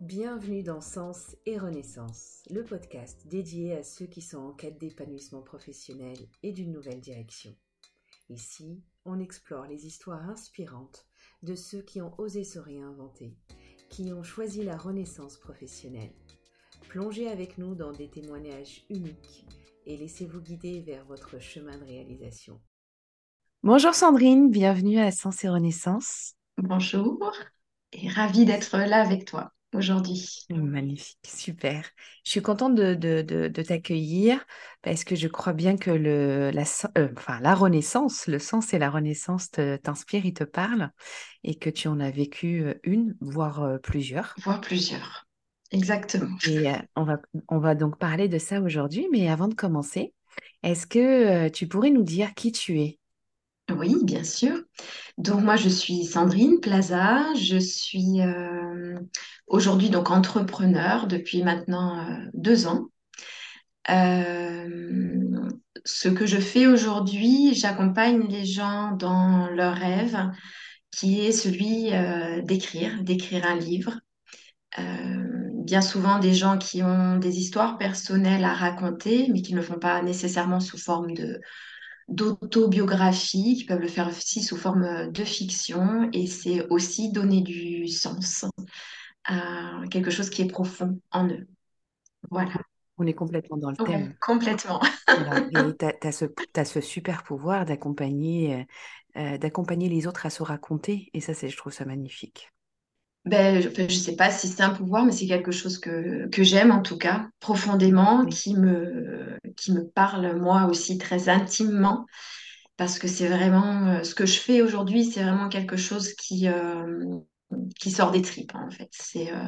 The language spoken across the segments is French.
Bienvenue dans Sens et Renaissance, le podcast dédié à ceux qui sont en quête d'épanouissement professionnel et d'une nouvelle direction. Ici, on explore les histoires inspirantes de ceux qui ont osé se réinventer, qui ont choisi la renaissance professionnelle. Plongez avec nous dans des témoignages uniques et laissez-vous guider vers votre chemin de réalisation. Bonjour Sandrine, bienvenue à Sens et Renaissance. Bonjour et ravie d'être là avec toi aujourd'hui. Magnifique, super. Je suis contente de, de, de, t'accueillir parce que je crois bien que le, la, euh, enfin, la Renaissance, le sens et la Renaissance t'inspirent, ils te parlent et que tu en as vécu euh, une, voire euh, plusieurs. Voire plusieurs, exactement. Et on, va, on va donc parler de ça aujourd'hui, mais avant de commencer, est-ce que tu pourrais nous dire qui tu es? Oui, bien sûr. Donc moi, je suis Sandrine Plaza. Je suis euh, aujourd'hui donc entrepreneur depuis maintenant euh, deux ans. Euh, ce que je fais aujourd'hui, j'accompagne les gens dans leur rêve, qui est celui d'écrire, d'écrire un livre. bien souvent des gens qui ont des histoires personnelles à raconter, mais qui ne le font pas nécessairement sous forme de d'autobiographie, qui peuvent le faire aussi sous forme de fiction, et c'est aussi donner du sens à quelque chose qui est profond en eux. Voilà. On est complètement dans le thème. complètement. Et tu as, ce super pouvoir d'accompagner euh, euh, d'accompagner les autres à se raconter, et ça, je trouve ça magnifique. Ben, je ne sais pas si c'est un pouvoir, mais c'est quelque chose que, que j'aime en tout cas, profondément, qui me, qui me parle moi aussi très intimement, parce que c'est vraiment euh, ce que je fais aujourd'hui, c'est vraiment quelque chose qui, euh, qui sort des tripes en fait. C'est euh,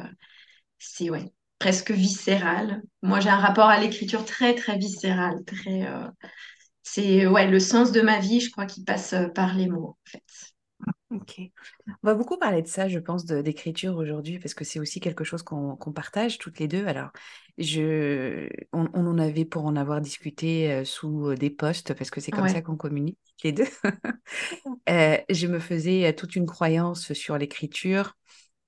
c'est ouais, presque viscéral. Moi j'ai un rapport à l'écriture très très viscéral, très c'est ouais le sens de ma vie, je crois, qui passe par les mots en fait. Ok. On va beaucoup parler de ça, je pense, d'écriture aujourd'hui, parce que c'est aussi quelque chose qu'on partage toutes les deux. Alors, je, on, en avait pour en avoir discuté euh, sous euh, des posts, parce que c'est comme ça qu'on communique les deux. Euh, je me faisais toute une croyance sur l'écriture.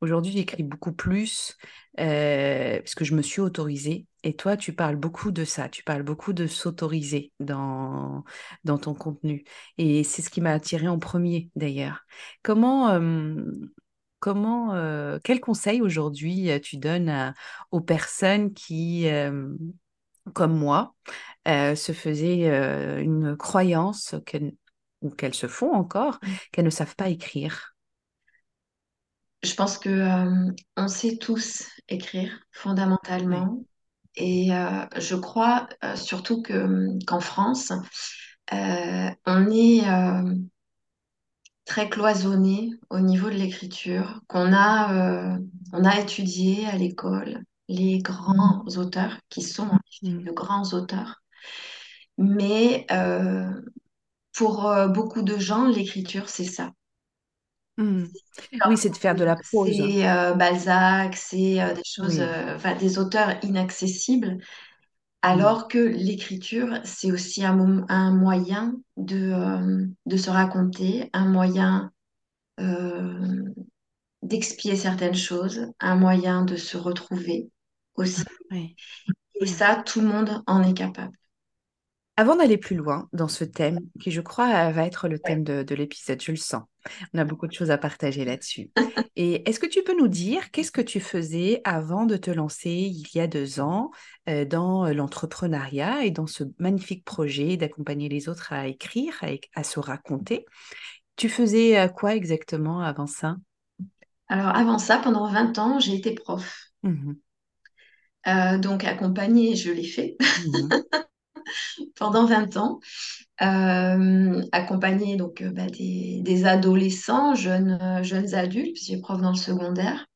Aujourd'hui, j'écris beaucoup plus parce que je me suis autorisée et toi, tu parles beaucoup de ça, tu parles beaucoup de s'autoriser dans, dans ton contenu. Et c'est ce qui m'a attiré en premier d'ailleurs. Comment, euh, comment euh, quel conseil aujourd'hui tu donnes aux personnes qui, comme moi, se faisaient une croyance ou qu'elles se font encore, mmh. qu'elles ne savent pas écrire? Je pense que on sait tous écrire fondamentalement. Et euh, je crois euh, surtout que, qu'en France, euh, on est très cloisonné au niveau de l'écriture, qu'on a, on a étudié à l'école les grands auteurs qui sont mmh. de grands auteurs. Mais pour beaucoup de gens, l'écriture, c'est ça. Mmh. Oui, c'est de faire de la prose. C'est euh, Balzac, c'est euh, des choses, euh, des auteurs inaccessibles, alors que l'écriture, c'est aussi un, un moyen de, de se raconter, un moyen d'expier certaines choses, un moyen de se retrouver aussi. Et ça, tout le monde en est capable. Avant d'aller plus loin dans ce thème, qui je crois va être le thème de, l'épisode, je le sens. On a beaucoup de choses à partager là-dessus. Et est-ce que tu peux nous dire qu'est-ce que tu faisais avant de te lancer il y a deux ans euh, dans l'entrepreneuriat et dans ce magnifique projet d'accompagner les autres à écrire, à, se raconter? Tu faisais euh, quoi exactement avant ça? Alors avant ça, pendant 20 ans, j'ai été prof. Mmh euh, donc accompagner, je l'ai fait. Mmh pendant 20 ans, euh, donc, euh, bah, des, adolescents, jeunes, euh, jeunes adultes, j'ai prof dans le secondaire.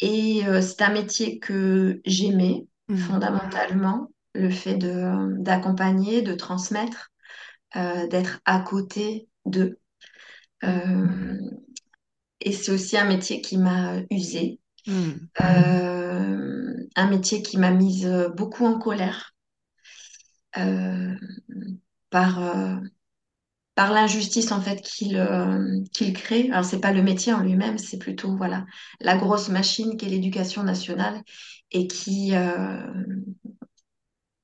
et c'est un métier que j'aimais mmh. fondamentalement, le fait d'accompagner, de, transmettre, d'être à côté d'eux. et c'est aussi un métier qui m'a usée. Mmh un métier qui m'a mise euh, beaucoup en colère euh, par, euh, par l'injustice en fait qu'il euh, crée. Alors c'est pas le métier en lui-même, c'est plutôt voilà la grosse machine qui est l'éducation nationale et qui euh,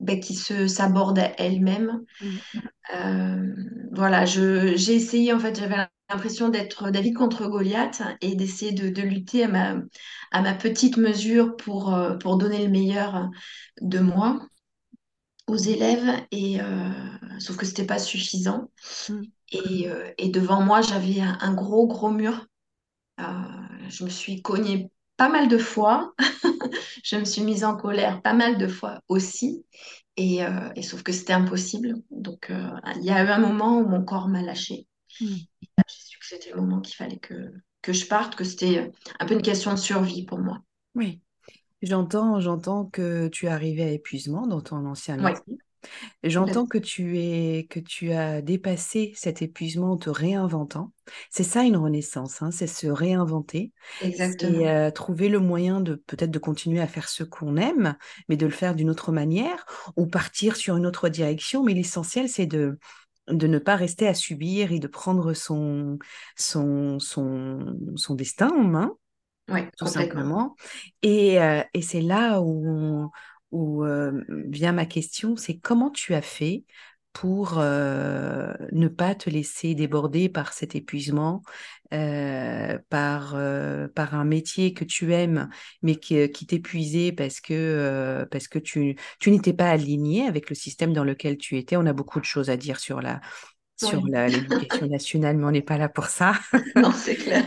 ben, qui se s'aborde elle-même. Mm. Euh, voilà, je j'ai essayé en fait, j'avais l'impression d'être David contre Goliath et d'essayer de, de lutter à ma à ma petite mesure pour euh, pour donner le meilleur de moi aux élèves et euh, sauf que c'était pas suffisant. Mm. Et, euh, et devant moi, j'avais un, un gros, gros mur. Euh, je me suis cognée pas mal de fois. Je me suis mise en colère pas mal de fois aussi. Et, et sauf que c'était impossible. Donc, il y a eu un moment où mon corps m'a lâché. Mm. C'était le moment qu'il fallait que, que je parte, que c'était un peu une question de survie pour moi. Oui, j'entends, j'entends que tu es arrivé à épuisement dans ton ancien Oui, métier. J'entends que tu es, que tu as dépassé cet épuisement en te réinventant. C'est ça une renaissance, hein, c'est se réinventer, exactement. euh, trouver le moyen de peut-être de continuer à faire ce qu'on aime, mais de le faire d'une autre manière ou partir sur une autre direction. Mais l'essentiel, c'est de de ne pas rester à subir et de prendre son son son, son destin en main tout simplement. Et, euh, et c'est là où, où euh, vient ma question, c'est comment tu as fait pour euh, ne pas te laisser déborder par cet épuisement, euh, par, euh, par un métier que tu aimes, mais qui, qui t'épuisait parce que, euh, parce que tu, tu n'étais pas aligné avec le système dans lequel tu étais. On a beaucoup de choses à dire sur la, Oui, l'éducation nationale, mais on n'est pas là pour ça. non, c'est clair.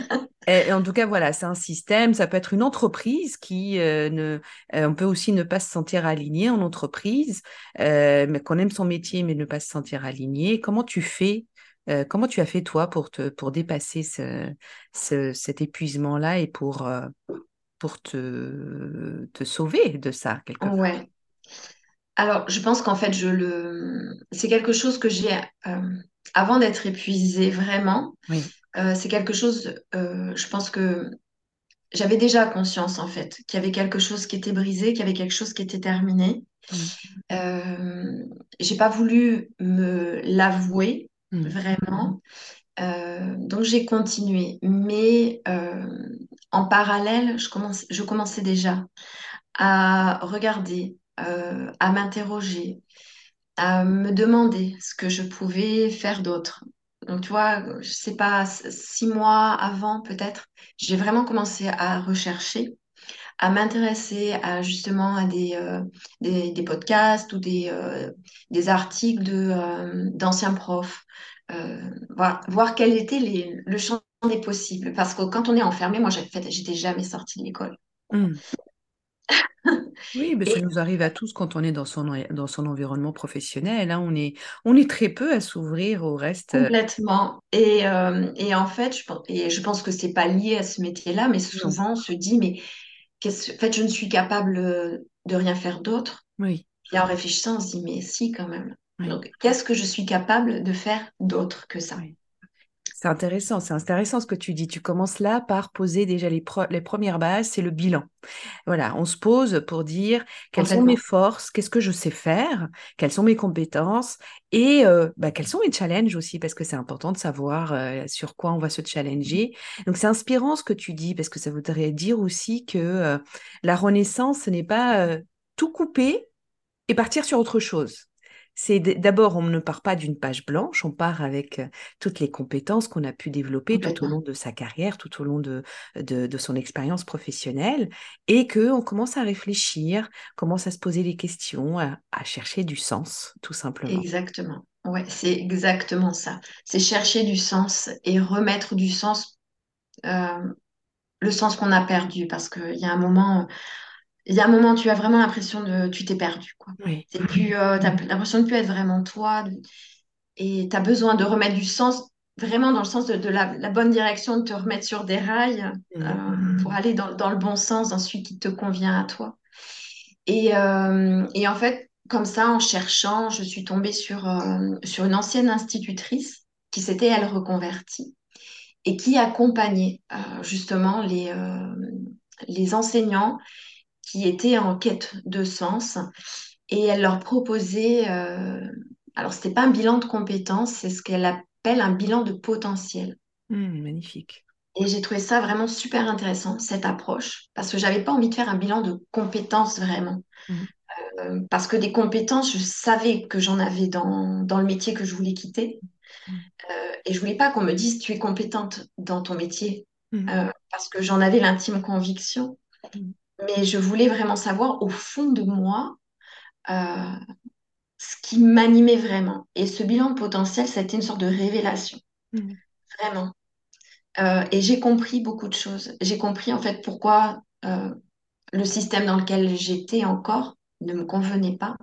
Et en tout cas, voilà, c'est un système, ça peut être une entreprise qui euh, ne, euh, on peut aussi ne pas se sentir aligné en entreprise, euh, mais qu'on aime son métier mais ne pas se sentir aligné. Comment tu fais, euh, comment tu as fait toi pour te, pour dépasser ce, ce- cet épuisement-là et pour, euh, pour te, te sauver de ça quelque part? Ouais. Alors, je pense qu'en fait, je le... c'est quelque chose que j'ai, euh, avant d'être épuisée vraiment, Oui. c'est quelque chose, je pense que j'avais déjà conscience, en fait, qu'il y avait quelque chose qui était brisé, qu'il y avait quelque chose qui était terminé. Mm. Euh, j'ai pas voulu me l'avouer, Mm. vraiment. Euh, donc, j'ai continué. Mais euh, en parallèle, je je commençais déjà à regarder, euh, à m'interroger à me demander ce que je pouvais faire d'autre. Donc, tu vois, je sais pas, six mois avant peut-être, j'ai vraiment commencé à rechercher, à m'intéresser à justement à des, euh, des, des podcasts ou des, euh, des articles de, euh, d'anciens profs, voir, voir quel était les, le champ des possibles. Parce que quand on est enfermé, moi, j'étais jamais sortie de l'école. Mm. Oui, mais ça nous arrive à tous quand on est dans son, dans son environnement professionnel, hein. On est, on est très peu à s'ouvrir au reste. Complètement. Et, euh, et en fait, je pense, et je pense que c'est pas lié à ce métier-là, mais souvent on se dit, mais qu'est-ce, en fait, je ne suis capable euh, de rien faire d'autre. Oui, Et en réfléchissant, on se dit, mais si, quand même. oui, Donc, qu'est-ce que je suis capable de faire d'autre que ça? oui. C'est intéressant, c'est intéressant ce que tu dis. Tu commences là par poser déjà les, premières bases, c'est le bilan. Voilà, on se pose pour dire quelles sont mes forces, qu'est-ce que je sais faire, quelles sont mes compétences et euh, bah, quels sont mes challenges aussi, parce que c'est important de savoir euh, sur quoi on va se challenger. Donc c'est inspirant ce que tu dis, parce que ça voudrait dire aussi que euh, la renaissance, ce n'est pas tout couper et partir sur autre chose. C'est d'abord, on ne part pas d'une page blanche, on part avec euh, toutes les compétences qu'on a pu développer tout au long de sa carrière, tout au long de, de, de son expérience professionnelle, et que on commence à réfléchir, commence à se poser des questions, à, à chercher du sens, tout simplement. Exactement. Ouais, c'est exactement ça. C'est chercher du sens et remettre du sens, euh, le sens qu'on a perdu, parce qu'il y a un moment. Il y a un moment, tu as vraiment l'impression de, tu t'es perdu, quoi. Oui, C'est plus, euh, t'as l'impression de plus être vraiment toi, de- et tu as besoin de remettre du sens, vraiment dans le sens de, de la, la bonne direction, de te remettre sur des rails, euh, Mhm. pour aller dans, dans le bon sens, dans celui qui te convient à toi. Et, euh, et en fait, comme ça, en cherchant, je suis tombée sur, euh, sur une ancienne institutrice qui s'était, elle, reconvertie et qui accompagnait euh, justement les, euh, les enseignants qui étaient en quête de sens et elle leur proposait, euh, alors c'était pas un bilan de compétences, c'est ce qu'elle appelle un bilan de potentiel. Mmh, magnifique. Et j'ai trouvé ça vraiment super intéressant, cette approche, parce que j'avais pas envie de faire un bilan de compétences vraiment. Mmh, Euh, parce que des compétences, je savais que j'en avais dans, dans le métier que je voulais quitter. mmh, Euh, et je voulais pas qu'on me dise tu es compétente dans ton métier, parce que j'en avais l'intime conviction. Mais je voulais vraiment savoir au fond de moi euh, ce qui m'animait vraiment. Et ce bilan potentiel, ça a été une sorte de révélation, mmh. vraiment. Euh, et j'ai compris beaucoup de choses. J'ai compris en fait pourquoi euh, le système dans lequel j'étais encore ne me convenait pas.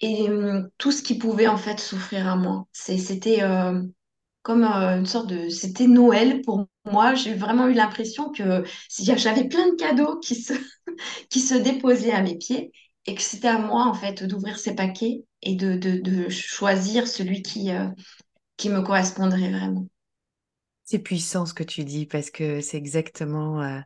Et hum, tout ce qui pouvait en fait souffrir à moi. C'était comme euh, une sorte de... C'était Noël pour moi. J'ai vraiment eu l'impression que j'avais plein de cadeaux qui se, qui se déposaient à mes pieds et que c'était à moi en fait d'ouvrir ces paquets et de, de, de choisir celui qui, euh, qui me correspondrait vraiment. C'est puissant ce que tu dis parce que c'est exactement euh,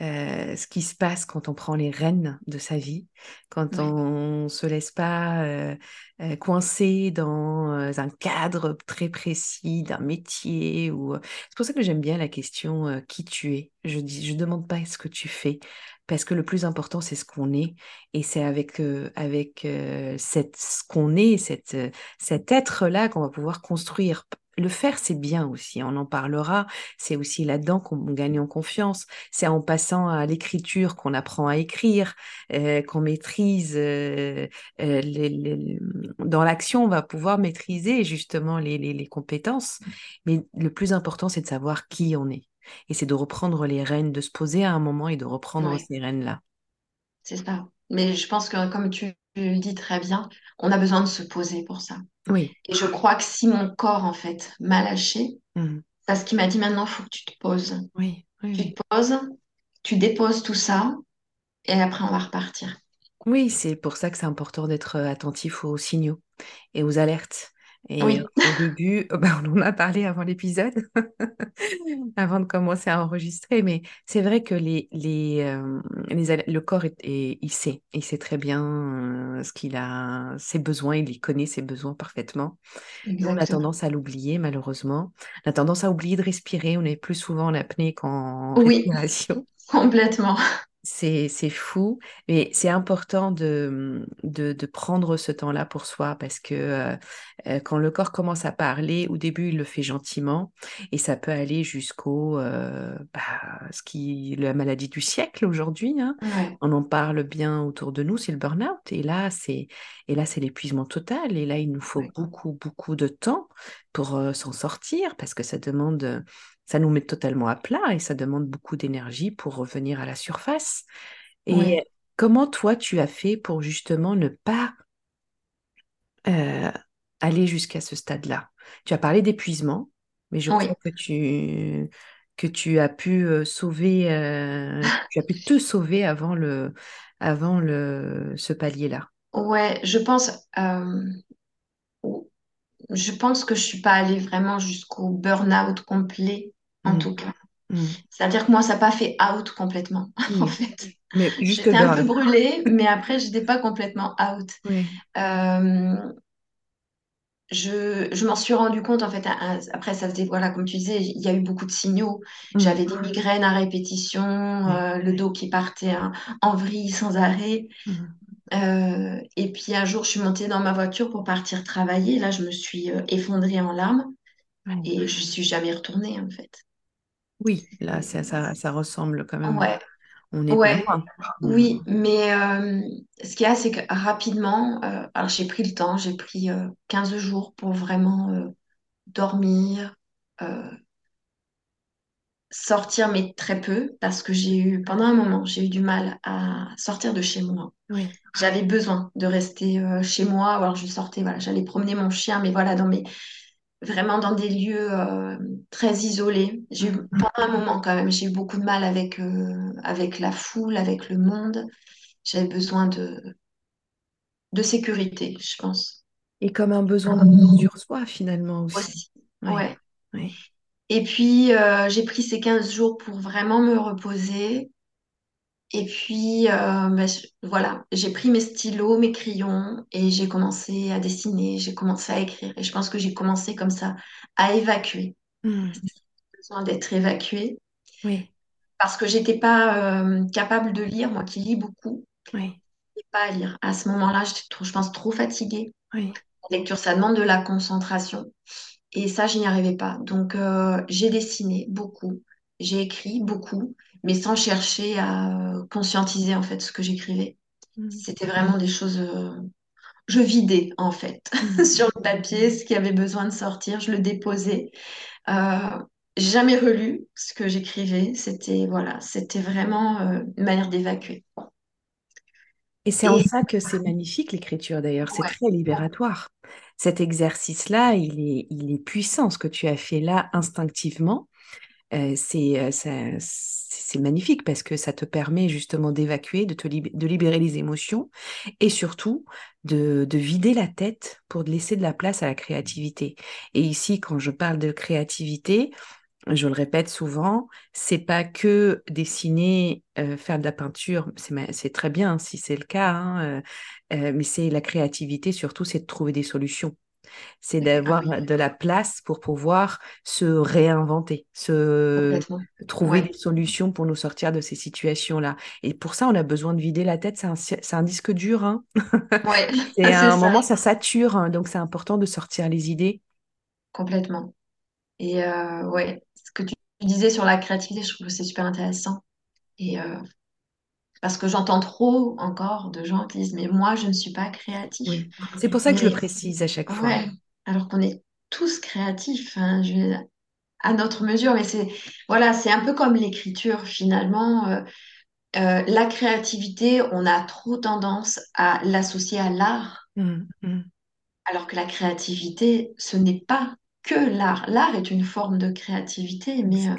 euh, ce qui se passe quand on prend les rênes de sa vie, quand on ne se laisse pas euh, euh, coincer dans un cadre très précis d'un métier. Ou... C'est pour ça que j'aime bien la question qui tu es. Je dis, je demande pas ce que tu fais, parce que le plus important c'est ce qu'on est, et c'est avec avec cette ce qu'on est, cette cet être-là qu'on va pouvoir construire. Le faire, c'est bien aussi, on en parlera. C'est aussi là-dedans qu'on gagne en confiance. C'est en passant à l'écriture qu'on apprend à écrire, euh, qu'on maîtrise. euh, euh, les- les- Dans l'action, on va pouvoir maîtriser justement les, compétences. Mais le plus important, c'est de savoir qui on est. Et c'est de reprendre les rênes, de se poser à un moment et de reprendre ouais, ces rênes-là. c'est ça. Mais je pense que comme tu le dis très bien, on a besoin de se poser pour ça. Oui. Et je crois que si mon corps en fait m'a lâché, Mhm. c'est ce qui m'a dit maintenant, il faut que tu te poses. Oui, oui, Tu te poses, tu déposes tout ça et après on va repartir. Oui, c'est pour ça que c'est important d'être attentif aux signaux et aux alertes. Et Oui, au début, ben, on en a parlé avant l'épisode, avant de commencer à enregistrer, mais c'est vrai que les, les, euh, les le corps, est, est- il sait, il sait très bien euh, ce qu'il a, ses besoins, il y connaît ses besoins parfaitement. On a tendance à l'oublier, malheureusement. On a tendance à oublier de respirer, on est plus souvent en apnée qu'en Oui, respiration. complètement. C'est, fou, mais c'est important de, de, de prendre ce temps-là pour soi parce que euh, euh, quand le corps commence à parler, au début, il le fait gentiment et ça peut aller jusqu'au euh, bah, ce qui la maladie du siècle aujourd'hui, hein. Ouais, On en parle bien autour de nous, c'est le burn-out et là, c'est et là, c'est l'épuisement total et là, il nous faut ouais, beaucoup, beaucoup de temps pour euh, s'en sortir parce que ça demande ça nous met totalement à plat et ça demande beaucoup d'énergie pour revenir à la surface. Et ouais, comment toi, tu as fait pour justement ne pas euh, aller jusqu'à ce stade-là? Tu as parlé d'épuisement, mais je crois que tu, que tu as pu euh, sauver, euh, tu as pu te sauver avant le, avant le, ce palier-là. Ouais, je pense, je pense que je suis pas allée vraiment jusqu'au burn-out complet, en Mm, tout cas. mm, C'est-à-dire que moi, ça n'a pas fait out complètement, en oui, fait. J'étais un peu brûlée, mais après, j'étais pas complètement out. Oui. Euh, je, je m'en suis rendu compte, en fait, à- à- après, ça faisait, voilà, comme tu disais, il y a eu beaucoup de signaux. Mm, J'avais des migraines à répétition, euh, le dos qui partait hein, en vrille sans arrêt. Mm, Euh, et puis un jour, je suis montée dans ma voiture pour partir travailler. Là, je me suis effondrée en larmes mm. et je suis jamais retournée, en fait. Oui, là, ça, ça, ça ressemble quand même. Ouais, On pas loin. Mm. oui, mais euh, ce qu'il y a, c'est que rapidement, euh, alors j'ai pris le temps, j'ai pris euh, 15 jours pour vraiment euh, dormir, euh, sortir, mais très peu, parce que j'ai eu, pendant un moment, j'ai eu du mal à sortir de chez moi. Oui. J'avais besoin de rester euh, chez moi, alors je sortais, voilà, j'allais promener mon chien, mais voilà, dans mes, vraiment dans des lieux euh, très isolés. J'ai eu, Mm. pendant un moment quand même, j'ai eu beaucoup de mal avec, euh, avec la foule, avec le monde. J'avais besoin de, de sécurité, je pense. Et comme un besoin de repos sur soi, finalement aussi. Aussi. Ouais. Et puis, euh, j'ai pris ces 15 jours pour vraiment me reposer. Et puis, euh, bah, je- voilà, j'ai pris mes stylos, mes crayons et j'ai commencé à dessiner, j'ai commencé à écrire. Et je pense que j'ai commencé comme ça à évacuer, Hmm. besoin d'être évacuée, Oui, parce que j'étais pas euh, capable de lire, moi qui lis beaucoup, oui, et pas à lire. À ce moment-là, j'étais trop, je pense, trop fatiguée. oui. La lecture, ça demande de la concentration. Et ça, je n'y arrivais pas. Donc, euh, j'ai dessiné beaucoup, j'ai écrit beaucoup, mais sans chercher à conscientiser en fait ce que j'écrivais. Hmm. C'était vraiment des choses. euh, je vidais en fait Hmm. sur le papier ce qui avait besoin de sortir, je le déposais. Euh, jamais relu ce que j'écrivais. C'était voilà, c'était vraiment euh, une manière d'évacuer. Et c'est en ça que c'est magnifique, l'écriture d'ailleurs, c'est ouais, très libératoire. Cet exercice-là, il est, il est puissant, ce que tu as fait là instinctivement. Euh, c'est ça- c'est magnifique parce que ça te permet justement d'évacuer, de libérer les émotions et surtout de, de vider la tête pour laisser de la place à la créativité. Et ici, quand je parle de créativité, je le répète souvent, c'est pas que dessiner, euh, faire de la peinture, c'est très bien si c'est le cas, hein, euh, euh, mais c'est la créativité surtout, c'est de trouver des solutions c'est ah oui, d'avoir de la place pour pouvoir se réinventer, se trouver Ouais, des solutions pour nous sortir de ces situations-là. Et pour ça, on a besoin de vider la tête. C'est un, un disque dur, hein. ouais, C'est à un ça, moment, ça sature, hein, donc c'est important de sortir les idées. complètement. Et euh, ouais, ce que tu disais sur la créativité, je trouve que c'est super intéressant. Et euh, parce que j'entends trop encore de gens qui disent, mais moi, je ne suis pas créatif. Oui. C'est pour ça que je le précise à chaque fois. ouais, alors qu'on est tous créatifs, hein, je à notre mesure. Mais c'est voilà, c'est un peu comme l'écriture finalement. Euh, euh, la créativité, on a trop tendance à l'associer à l'art, Mm, mm, alors que la créativité, ce n'est pas que l'art. L'art est une forme de créativité, mais euh.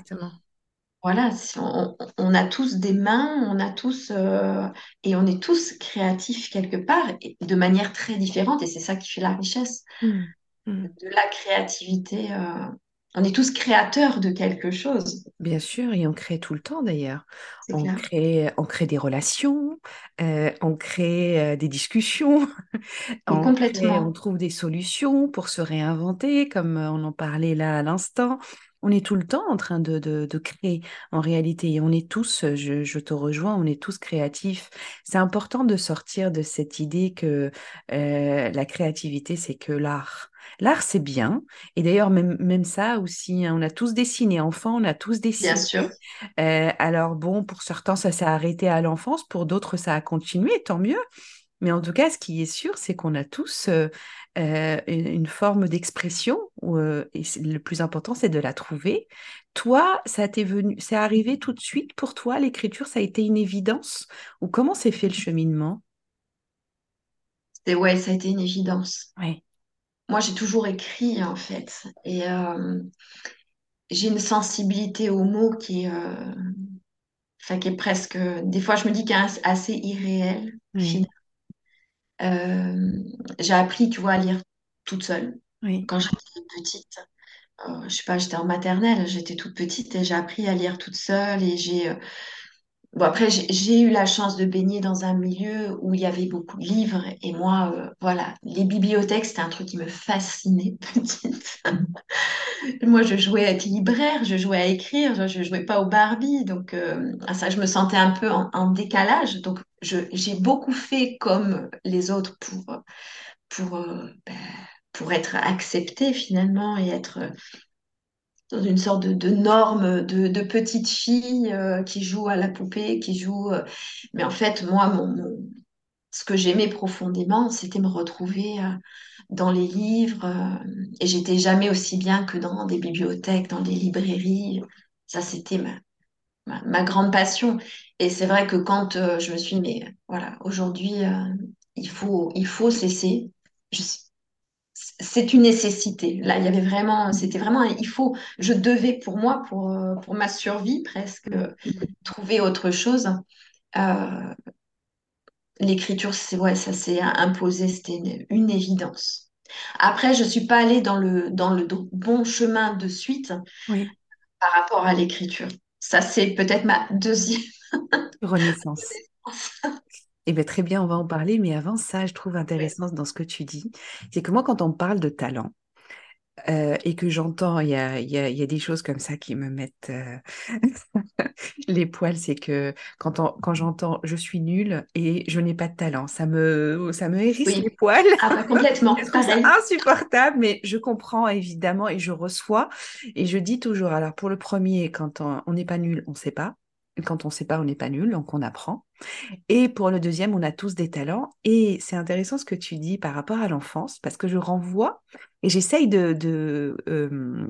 Voilà, si on, a tous des mains, on a tous euh, et on est tous créatifs quelque part et de manière très différente et c'est ça qui fait la richesse Mm, mm. de la créativité. euh, on est tous créateurs de quelque chose, Bien sûr, et on crée tout le temps d'ailleurs. On clair. crée, on crée des relations, euh, on crée euh, des discussions, On crée, on complètement, trouve des solutions pour se réinventer, comme on en parlait là à l'instant. On est tout le temps en train de, de, de créer en réalité. Et on est tous, je, je te rejoins, on est tous créatifs. C'est important de sortir de cette idée que euh, la créativité, c'est que l'art. L'art, c'est bien. Et d'ailleurs, même, même ça aussi, hein, on a tous dessiné. Enfant, on a tous bien dessiné. sûr, Euh, alors bon, pour certains, ça s'est arrêté à l'enfance, pour d'autres, ça a continué, tant mieux. Mais en tout cas, ce qui est sûr, c'est qu'on a tous euh, euh, une forme d'expression, euh, et le plus important, c'est de la trouver. Toi, ça t'est venu, c'est arrivé tout de suite pour toi, l'écriture, ça a été une évidence, ou comment s'est fait le cheminement? c'est ouais, ça a été une évidence. Oui, Moi, j'ai toujours écrit en fait et euh, j'ai une sensibilité aux mots qui est, qui est presque, des fois, je me dis qu'elle est assez irréelle. Euh, j'ai appris, tu vois, à lire toute seule. oui, Quand j'étais petite, euh, je sais pas, j'étais en maternelle, j'étais toute petite et j'ai appris à lire toute seule. Et j'ai, euh, bon, après, j'ai eu la chance de baigner dans un milieu où il y avait beaucoup de livres. Et moi, euh, voilà, les bibliothèques, c'était un truc qui me fascinait petite. Moi, je jouais à être libraire, je jouais à écrire, je, je jouais pas au Barbie. Donc, euh, ça, je me sentais un peu en, décalage. Donc, j'ai beaucoup fait comme les autres pour pour, euh, ben, pour être acceptée finalement et être dans une sorte de, de norme de, de petite fille euh, qui joue à la poupée, qui joue. euh, Mais en fait, moi, mon, ce que j'aimais profondément, c'était me retrouver euh, dans les livres. et j'étais jamais aussi bien que dans des bibliothèques, dans des librairies. Ça, c'était ma, ma, grande passion. Et c'est vrai que quand je me suis dit, mais voilà, aujourd'hui, il faut, il faut cesser. C'est une nécessité. Là, il y avait vraiment, c'était vraiment, il faut, je devais pour moi, pour, euh, pour ma survie presque, trouver autre chose. Euh, l'écriture, c'est ouais, ça s'est imposé, c'était une, une évidence. Après, je suis pas allée dans le, dans le bon chemin de suite oui. par rapport à l'écriture. Ça, c'est peut-être ma deuxième. Renaissance. Eh bien, très bien, on va en parler, mais avant ça, je trouve intéressant dans ce que tu dis, c'est que moi, quand on parle de talent, euh, et que j'entends, il y a, il y a- il y a des choses comme ça qui me mettent euh, les poils, c'est que quand, on- quand j'entends je suis nulle et je n'ai pas de talent, ça me, ça me hérisse les poils. Ah bah complètement, pareil. insupportable, mais je comprends évidemment et je reçois. Et je dis toujours, alors pour le premier, quand on n'est pas nul, on ne sait pas. Quand on ne sait pas, on n'est pas nul, donc on apprend. Et pour le deuxième, on a tous des talents. Et c'est intéressant ce que tu dis par rapport à l'enfance, parce que je renvoie et j'essaye de, euh,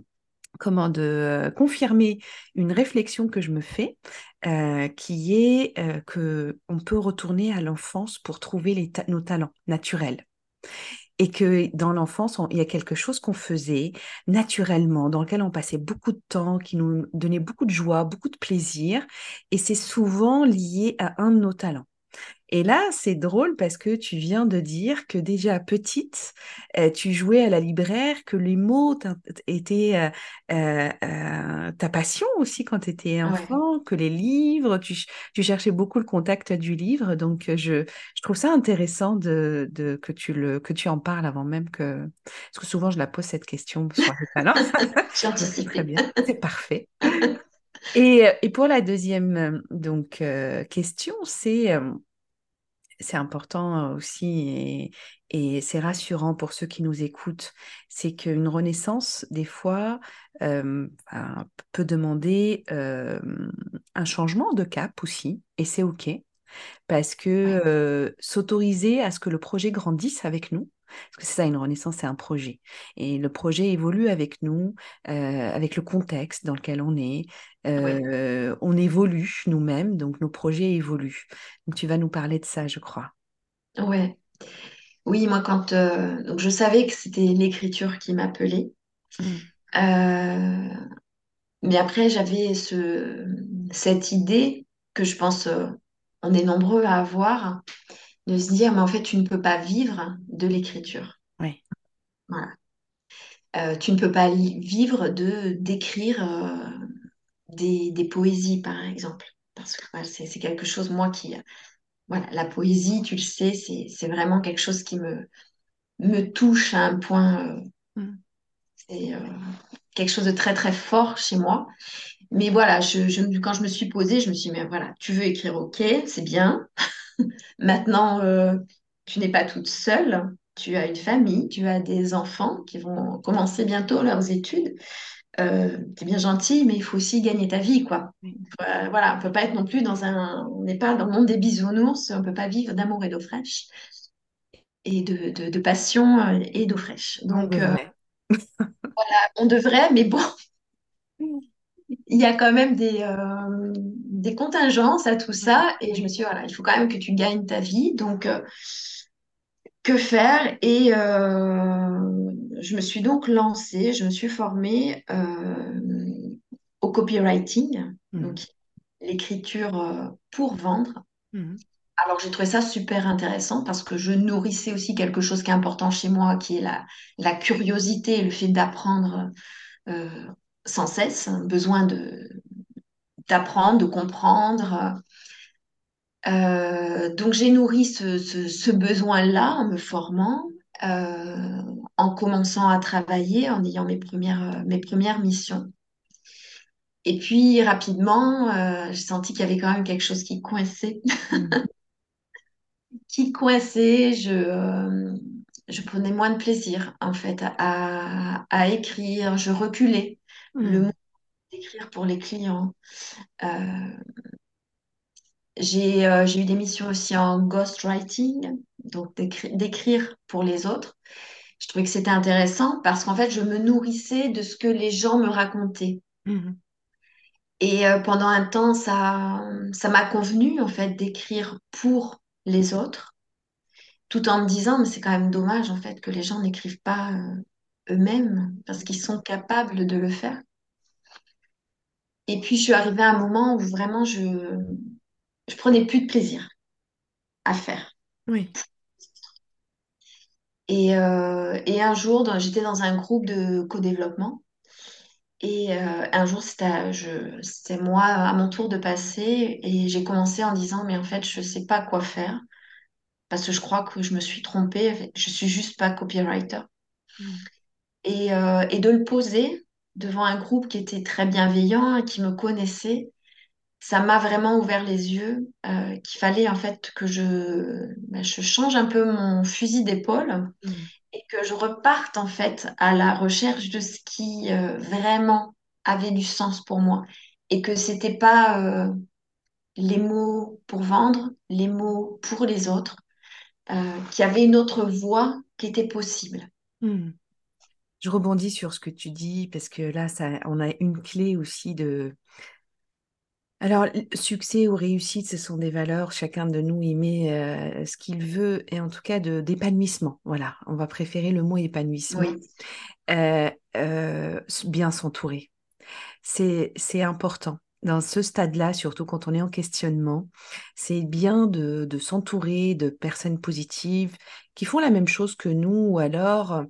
euh, confirmer une réflexion que je me fais, euh, qui est euh, que on peut retourner à l'enfance pour trouver nos talents naturels. Et que dans l'enfance, il y a quelque chose qu'on faisait naturellement, dans lequel on passait beaucoup de temps, qui nous donnait beaucoup de joie, beaucoup de plaisir. Et c'est souvent lié à un de nos talents. Et là, c'est drôle parce que tu viens de dire que déjà petite, euh, tu jouais à la libraire, que les mots étaient euh, euh, ta passion aussi quand tu étais Ouais. enfant, que les livres, tu, ch- tu cherchais beaucoup le contact du livre. Donc, je, je trouve ça intéressant de, de- que tu le, que tu en parles avant même que... Parce que souvent, je la pose cette question sur les talents. Très bien, c'est parfait. Et, euh, et pour la deuxième euh, donc, euh, question, c'est... important aussi et, c'est rassurant pour ceux qui nous écoutent, c'est qu'une renaissance, des fois, peut demander un changement de cap aussi, et c'est OK parce que euh, s'autoriser à ce que le projet grandisse avec nous, parce que c'est ça, une renaissance, c'est un projet. Et le projet évolue avec nous, euh, avec le contexte dans lequel on est. On évolue nous-mêmes, donc nos projets évoluent. Donc tu vas nous parler de ça, je crois. Ouais. Oui, moi quand donc je savais que c'était l'écriture qui m'appelait. Mm. Euh, mais après j'avais ce cette idée que je pense on est nombreux à avoir de se dire mais en fait tu ne peux pas vivre de l'écriture. Voilà. Euh, tu ne peux pas vivre de d'écrire euh, des, des poésies par exemple parce que voilà, c'est quelque chose moi qui voilà la poésie tu le sais c'est c'est vraiment quelque chose qui me me touche à un point euh, Mm. c'est quelque chose de très très fort chez moi. Mais voilà, je, je me- quand je me suis posée, je me suis dit, mais voilà, tu veux écrire, ok, c'est bien. Maintenant, euh, tu n'es pas toute seule. Tu as une famille, tu as des enfants qui vont commencer bientôt leurs études. Euh, t'es bien gentil, mais il faut aussi gagner ta vie, quoi. Euh, voilà, on peut pas être non plus dans un, on n'est pas dans le monde des bisounours, on peut pas vivre d'amour et d'eau fraîche et de, de, de passion euh, et d'eau fraîche. On Donc, devrait. on devrait, mais bon, il y a quand même des, euh, des contingences à tout ça. Et je me suis dit, voilà, il faut quand même que tu gagnes ta vie. Donc, euh, que faire? Et euh, je me suis donc lancée, je me suis formée au copywriting, Mm. donc l'écriture pour vendre. Mm. Alors, j'ai trouvé ça super intéressant parce que je nourrissais aussi quelque chose qui est important chez moi, qui est la, la curiosité et le fait d'apprendre euh, sans cesse, un besoin de, d'apprendre, de comprendre. Euh, donc j'ai nourri ce, ce- ce besoin-là en me formant, euh, en commençant à travailler, en ayant mes premières, mes premières missions. Et puis rapidement, euh, j'ai senti qu'il y avait quand même quelque chose qui coinçait. Mm. Qui coinçait, je, euh, je prenais moins de plaisir en fait à, à écrire, je reculais le mot d'écrire pour les clients. Euh, J'ai euh, eu des missions aussi en ghostwriting, donc d'écri- d'écrire pour les autres. Je trouvais que c'était intéressant parce qu'en fait, je me nourrissais de ce que les gens me racontaient. Mm. Et euh, pendant un temps, ça, ça m'a convenu en fait d'écrire pour les autres, tout en me disant, mais c'est quand même dommage en fait que les gens n'écrivent pas euh, eux-mêmes parce qu'ils sont capables de le faire. Et puis, je suis arrivée à un moment où vraiment je, je prenais plus de plaisir à faire. Oui. Et, euh, et un jour, j'étais dans un groupe de co-développement Et euh, un jour, c'était moi à mon tour de passer et j'ai commencé en disant, mais en fait, je sais pas quoi faire parce que je crois que je me suis trompée, je suis juste pas copywriter. Mm. Et, euh, et de le poser devant un groupe qui était très bienveillant et qui me connaissait, ça m'a vraiment ouvert les yeux, euh, qu'il fallait en fait que je, ben, je change un peu mon fusil d'épaule Mm. et que je reparte en fait à la recherche de ce qui euh, vraiment avait du sens pour moi et que c'était pas euh, les mots pour vendre, les mots pour les autres, qu'il y avait une autre voie qui était possible. Mm. Je rebondis sur ce que tu dis parce que là, ça, on a une clé aussi de. Alors, succès ou réussite, ce sont des valeurs. Chacun de nous y met euh, ce qu'il veut et en tout cas de d'épanouissement. Voilà, on va préférer le mot épanouissement. Oui, Euh, euh, bien s'entourer. C'est, c'est important. Dans ce stade-là, surtout quand on est en questionnement, c'est bien de, de s'entourer de personnes positives qui font la même chose que nous ou alors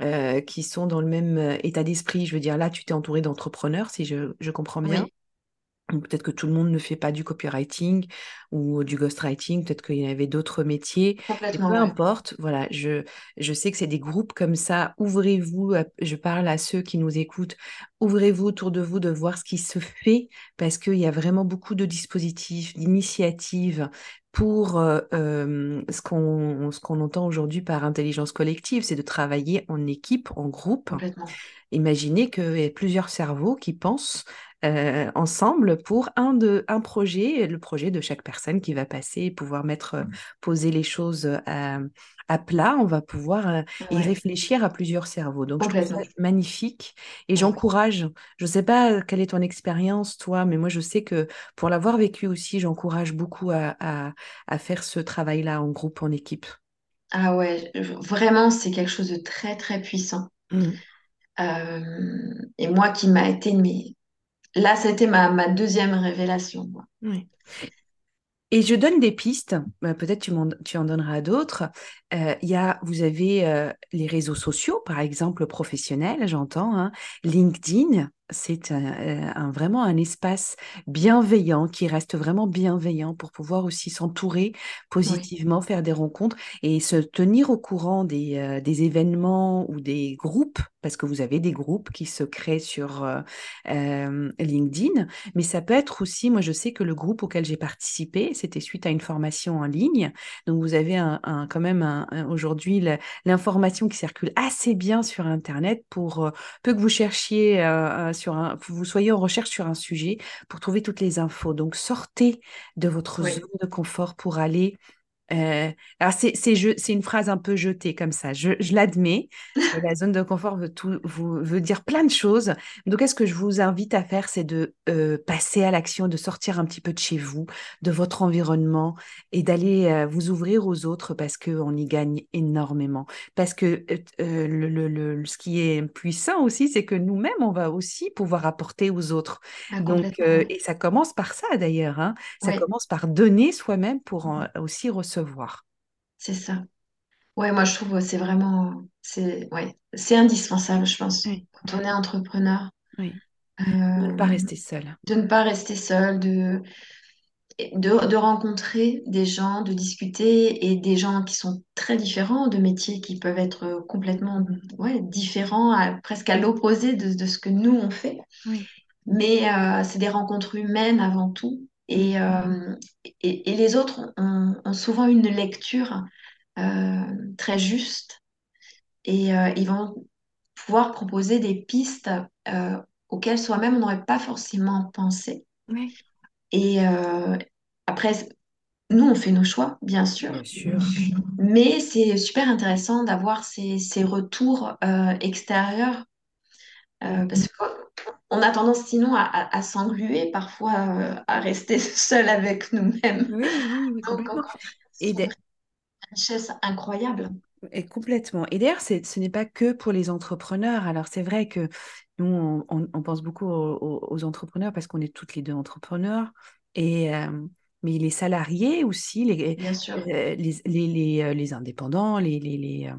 euh, qui sont dans le même euh, état d'esprit. Je veux dire, là, tu t'es entouré d'entrepreneurs, si je, je comprends bien. oui, Peut-être que tout le monde ne fait pas du copywriting ou du ghostwriting, peut-être qu'il y avait d'autres métiers, peu complètement, ouais. importe, voilà, je, je sais que c'est des groupes comme ça, ouvrez-vous, je parle à ceux qui nous écoutent, ouvrez-vous autour de vous de voir ce qui se fait, parce qu'il y a vraiment beaucoup de dispositifs, d'initiatives pour euh, euh, ce qu'on ce qu'on entend aujourd'hui par intelligence collective, c'est de travailler en équipe, en groupe. Imaginez qu'il y a plusieurs cerveaux qui pensent euh, ensemble pour un, de, un projet, le projet de chaque personne qui va passer, pouvoir mettre, euh, poser les choses à, à plat, on va pouvoir euh, y réfléchir à plusieurs cerveaux. Donc, je trouve ça complètement. magnifique et Ouais. j'encourage, je ne sais pas quelle est ton expérience, toi, mais moi, je sais que pour l'avoir vécu aussi, j'encourage beaucoup à, à, à faire ce travail-là en groupe, en équipe. Ah ouais, vraiment, c'est quelque chose de très, très puissant. Mm. Euh, et moi qui m'a été, mais là, c'était ma, deuxième révélation. Et je donne des pistes, euh, peut-être tu, tu en donneras d'autres. Euh, vous avez euh, les réseaux sociaux, par exemple professionnels, j'entends. hein. LinkedIn, c'est un, euh, un- vraiment un espace bienveillant qui reste vraiment bienveillant pour pouvoir aussi s'entourer Oui, positivement, faire des rencontres et se tenir au courant des, euh, des événements ou des groupes, parce que vous avez des groupes qui se créent sur euh, euh, LinkedIn. Mais ça peut être aussi, moi je sais que le groupe auquel j'ai participé, c'était suite à une formation en ligne. Donc vous avez un, un- quand même un- aujourd'hui l'information qui circule assez bien sur Internet pour peu que vous cherchiez sur un, vous soyez en recherche sur un sujet pour trouver toutes les infos. Donc sortez de votre zone de confort pour aller euh, alors, c'est c'est je- c'est une phrase un peu jetée comme ça, je, je l'admets, la zone de confort veut, tout, vous, veut dire plein de choses. Donc, ce que je vous invite à faire, c'est de euh, passer à l'action, de sortir un petit peu de chez vous, de votre environnement et d'aller euh, vous ouvrir aux autres parce qu'on y gagne énormément. Parce que le, le- le- ce qui est puissant aussi, c'est que nous-mêmes, on va aussi pouvoir apporter aux autres. ah, Donc, et ça commence par ça d'ailleurs, hein. Ça commence par donner soi-même pour en- aussi recevoir. C'est ça. Ouais, moi, je trouve que c'est vraiment, c'est, ouais, c'est indispensable, je pense, Oui, quand on est entrepreneur, oui. De ne pas euh, rester seul. de ne pas rester seul, de, de, de rencontrer des gens, de discuter et des gens qui sont très différents, de métiers qui peuvent être complètement ouais, différents, à- presque à l'opposé de, de ce que nous on fait. Oui. Mais euh, c'est des rencontres humaines avant tout. Et, euh, et, et les autres ont, ont souvent une lecture euh, très juste et euh, ils vont pouvoir proposer des pistes euh, auxquelles soi-même on n'aurait pas forcément pensé. Oui, Et euh, après, Nous, on fait nos choix, bien sûr, bien sûr. mais c'est super intéressant d'avoir ces, ces retours euh, extérieurs euh, Mm. Qu'on a tendance sinon à, à- à s'engluer, parfois euh, à rester seul avec nous-mêmes. Oui, oui, Donc, Et, richesse incroyable. et complètement. Et d'ailleurs, ce n'est pas que pour les entrepreneurs. Alors, c'est vrai que nous, on, on- on pense beaucoup aux entrepreneurs parce qu'on est toutes les deux entrepreneurs. Et, euh, mais les salariés aussi, les, sûr. euh, les, les, les, euh, les indépendants, les, les, les, euh,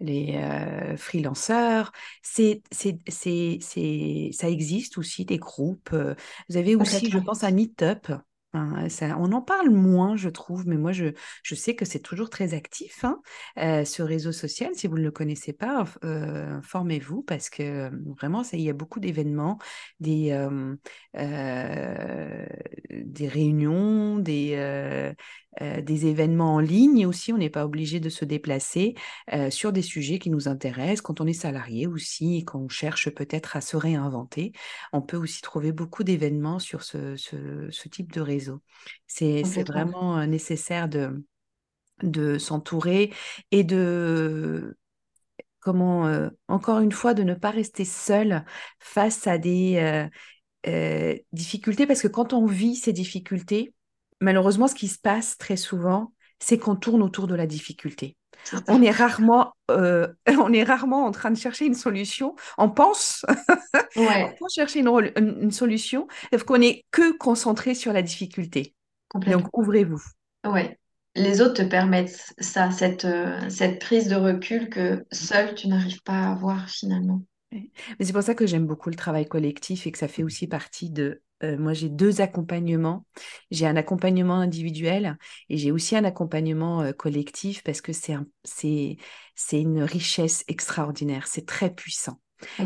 les, euh, freelanceurs, c'est, c'est, c'est, c'est, ça existe aussi des groupes. euh, Vous avez aussi, je pense, un Meetup. On en parle moins, je trouve, mais moi, je, sais que c'est toujours très actif, hein, ce réseau social. Si vous ne le connaissez pas, informez-vous parce que vraiment, il y a beaucoup d'événements, des, des réunions, des, euh, des événements en ligne aussi. On n'est pas obligé de se déplacer euh, sur des sujets qui nous intéressent. Quand on est salarié aussi et qu'on cherche peut-être à se réinventer, on peut aussi trouver beaucoup d'événements sur ce, ce, ce type de réseau. C'est, vraiment euh, nécessaire de, de s'entourer et de comment, euh, encore une fois, de ne pas rester seul face à des euh, euh, difficultés, parce que quand on vit ces difficultés, malheureusement, ce qui se passe très souvent, c'est qu'on tourne autour de la difficulté. On est rarement, euh, on est rarement en train de chercher une solution. On pense, on pense chercher une, solution, sauf qu'on n'est que concentré sur la difficulté. Donc, ouvrez-vous. Ouais. Les autres te permettent ça, cette, euh, cette prise de recul que seul tu n'arrives pas à avoir finalement. Mais c'est pour ça que j'aime beaucoup le travail collectif et que ça fait aussi partie de... euh, moi, j'ai deux accompagnements. J'ai un accompagnement individuel et j'ai aussi un accompagnement euh, collectif parce que c'est un- c'est, c'est une richesse extraordinaire. C'est très puissant.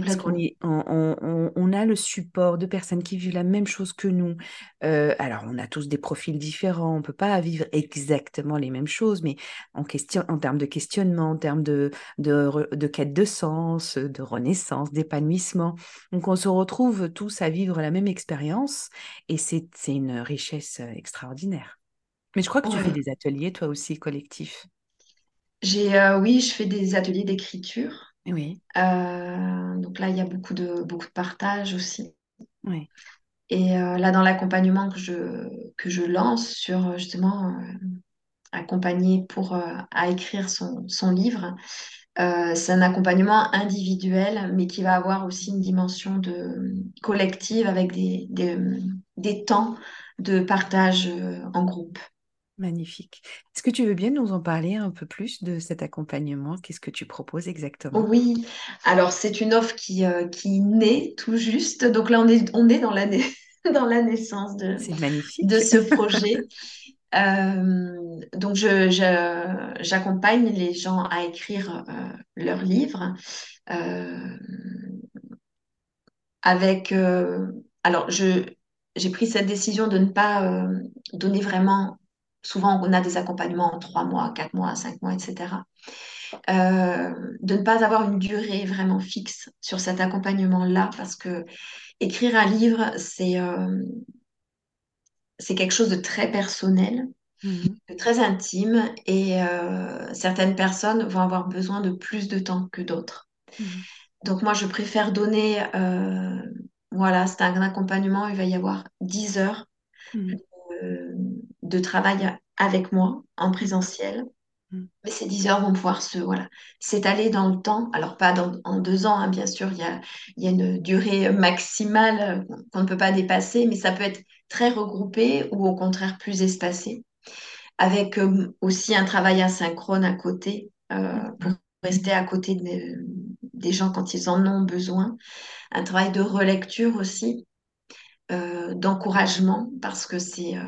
Parce qu'on on, on- on- on a le support de personnes qui vivent la même chose que nous. Euh, alors, on a tous des profils différents. On ne peut pas vivre exactement les mêmes choses, mais en question, en termes de questionnement, en termes de, de, re- de quête de sens, de renaissance, d'épanouissement. Donc, on se retrouve tous à vivre la même expérience et c'est, une richesse extraordinaire. Mais je crois que tu fais des ateliers, toi aussi, collectifs. J'ai, euh, oui, je fais des ateliers d'écriture. Oui, Euh, donc là, il y a beaucoup de, beaucoup de partage aussi. oui. Et euh, là, dans l'accompagnement que je, que je lance sur euh, justement accompagner pour à écrire son, son livre, c'est un accompagnement individuel, mais qui va avoir aussi une dimension de collective avec des, des, des temps de partage en groupe. Magnifique. Est-ce que tu veux bien nous en parler un peu plus de cet accompagnement? Qu'est-ce que tu proposes exactement? Oui, alors c'est une offre qui, euh, qui naît tout juste. Donc là, on est, on est dans la, nai- dans la naissance de, ce projet. Euh, donc, je, je- j'accompagne les gens à écrire euh, leurs livres euh, avec. alors, je, j'ai pris cette décision de ne pas euh, donner vraiment. Souvent, on a des accompagnements en trois mois, quatre mois, cinq mois, etc. Euh, de ne pas avoir une durée vraiment fixe sur cet accompagnement-là, parce que écrire un livre, c'est euh, quelque chose de très personnel Mhm, très intime et euh, certaines personnes vont avoir besoin de plus de temps que d'autres. mhm, Donc moi, je préfère donner, voilà, c'est un accompagnement, il va y avoir 10 heures mhm, de travail avec moi en présentiel. mhm, Mais ces 10 heures vont pouvoir se, voilà, s'étaler dans le temps. Alors pas dans- en deux ans, hein, bien sûr, il y a, il y a une durée maximale qu'on ne peut pas dépasser, mais ça peut être très regroupé ou au contraire plus espacé. avec euh, aussi un travail asynchrone à côté euh, pour mhm, rester à côté de- des gens quand ils en ont besoin. Un travail de relecture aussi, euh, d'encouragement, parce que c'est, euh,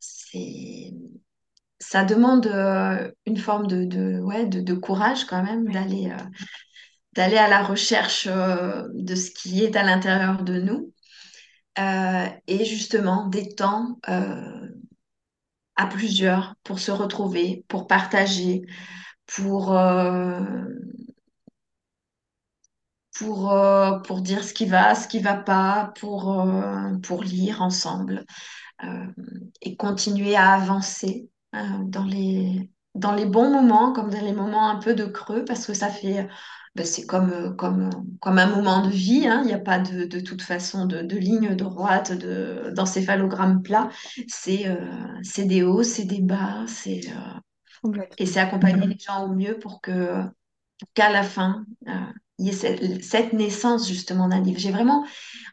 c'est, ça demande euh, une forme de, de, ouais, de, de courage quand même d'aller d'aller à la recherche de ce qui est à l'intérieur de nous. Et justement des temps à plusieurs pour se retrouver, pour partager, pour, euh, pour, euh, pour dire ce qui va, ce qui va pas, pour, euh, pour lire ensemble euh, et continuer à avancer dans les, dans les bons moments, comme dans les moments un peu de creux, parce que ça fait, ben, c'est comme, comme, comme un moment de vie, hein. Il n'y a pas de, de toute façon de, de ligne droite, de, d'encéphalogramme plat. C'est c'est des hauts, c'est des bas, c'est, et c'est accompagner les gens au mieux pour que qu'à la fin, il y ait cette, cette naissance justement d'un livre. J'ai vraiment,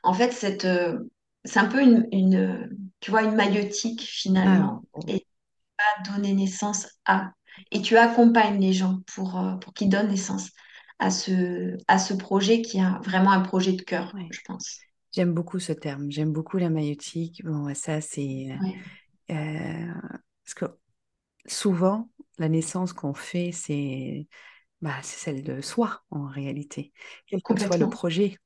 en fait, cette, euh, c'est un peu une, une, tu vois, une maïeutique Ah, finalement. oh, Et tu vas donner naissance à. Et tu accompagnes les gens pour, euh, pour qu'ils donnent naissance à ce, à ce projet qui a vraiment un projet de cœur, ouais. je pense. J'aime beaucoup ce terme. J'aime beaucoup la maïeutique. Bon, ça, c'est... Ouais, euh, parce que souvent, la naissance qu'on fait, c'est bah, c'est celle de soi, en réalité, quel que soit le projet.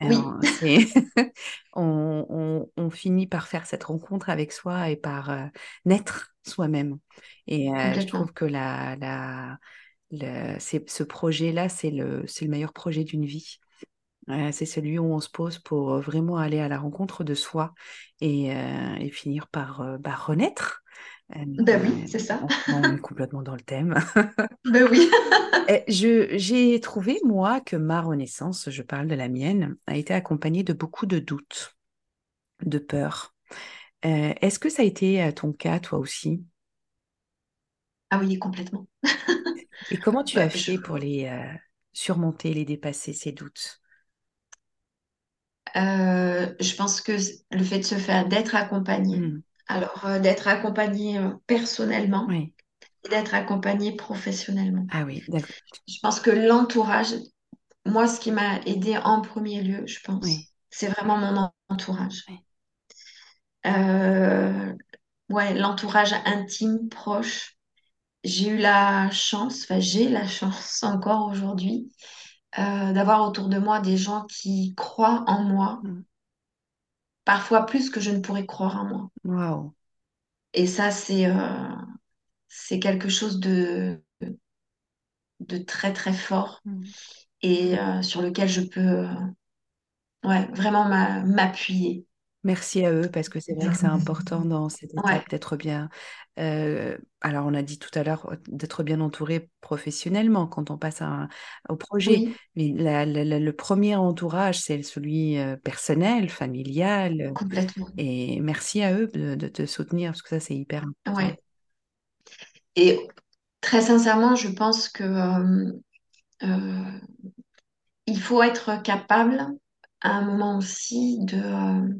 Alors, Oui, c'est on, on- on finit par faire cette rencontre avec soi et par euh, naître soi-même. Et euh, je trouve que la, la, c'est- ce projet-là, c'est le, le meilleur projet d'une vie. Euh, c'est celui où on se pose pour vraiment aller à la rencontre de soi et, et finir par bah, renaître. Ben oui, c'est ça. on, on est complètement dans le thème. Ben oui. J'ai trouvé, moi, que ma renaissance, je parle de la mienne, a été accompagnée de beaucoup de doutes, de peurs. Euh, est-ce que ça a été euh, ton cas, toi aussi? Ah oui, complètement. Et comment tu as Bah, je, fait pour les euh, surmonter, les dépasser, ces doutes? euh, je pense que le fait de se faire, d'être accompagné, Hmm, alors euh, d'être accompagné euh, personnellement Oui. et d'être accompagné professionnellement. Ah oui, d'accord. Je pense que l'entourage, moi, ce qui m'a aidé en premier lieu, je pense, Oui, c'est vraiment mon entourage. oui. Euh, ouais, l'entourage intime, proche. J'ai eu la chance, enfin j'ai la chance encore aujourd'hui, d'avoir autour de moi des gens qui croient en moi, Hmm. Parfois plus que je ne pourrais croire en moi. Waouh. Et ça, c'est euh, c'est quelque chose de, de très très fort Hmm. et euh, sur lequel je peux euh, ouais, vraiment m'a- m'appuyer. Merci à eux parce que c'est vrai que c'est important dans cette Ouais, étape d'être bien. euh, alors, on a dit tout à l'heure d'être bien entouré professionnellement quand on passe à un- au projet. oui, Mais la- la- la- le premier entourage, c'est celui personnel, familial. complètement. Et merci à eux de, de te soutenir parce que ça, c'est hyper important. Ouais. Et très sincèrement, je pense que euh, euh, il faut être capable à un moment aussi de,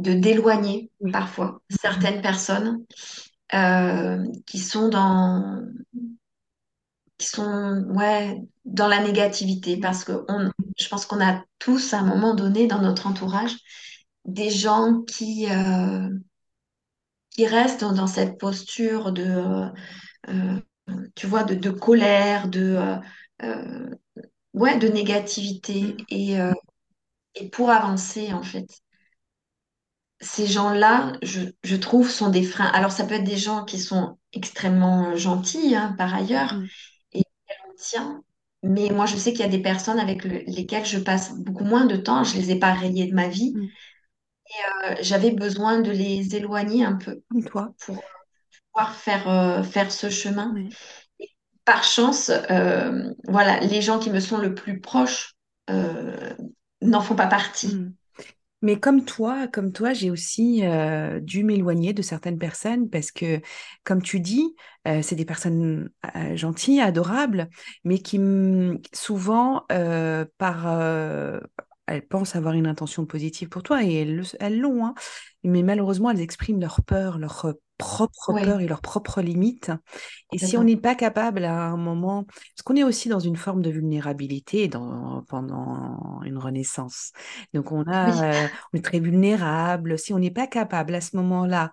de d'éloigner parfois certaines personnes euh, qui sont dans qui sont ouais dans la négativité. Parce que on, je pense qu'on a tous à un moment donné dans notre entourage des gens qui euh, qui restent dans, dans cette posture de euh, tu vois de, de colère de ouais de négativité. Mm, et et pour avancer en fait ces gens-là, je, je trouve, sont des freins. Alors, ça peut être des gens qui sont extrêmement gentils, hein, par ailleurs, mm, et on tient. Mais moi, je sais qu'il y a des personnes avec le- lesquelles je passe beaucoup moins de temps. Je les ai pas rayées de ma vie. mm. Euh, j'avais besoin de les éloigner un peu Comme toi? pour pouvoir faire, euh, faire ce chemin. Par chance, euh, voilà, les gens qui me sont le plus proches euh, n'en font pas partie. Mais comme toi, comme toi, j'ai aussi euh, dû m'éloigner de certaines personnes parce que, comme tu dis, euh, c'est des personnes euh, gentilles, adorables, mais qui souvent, euh, par, euh, elles pensent avoir une intention positive pour toi et elles le- elles l'ont, hein. Mais malheureusement, elles expriment leur peur, leur propre Oui, peur et leurs propres limites. Et si on n'est pas capable à un moment, parce qu'on est aussi dans une forme de vulnérabilité dans, pendant une renaissance. Donc on Oui, euh, on est très vulnérable. Si on n'est pas capable à ce moment-là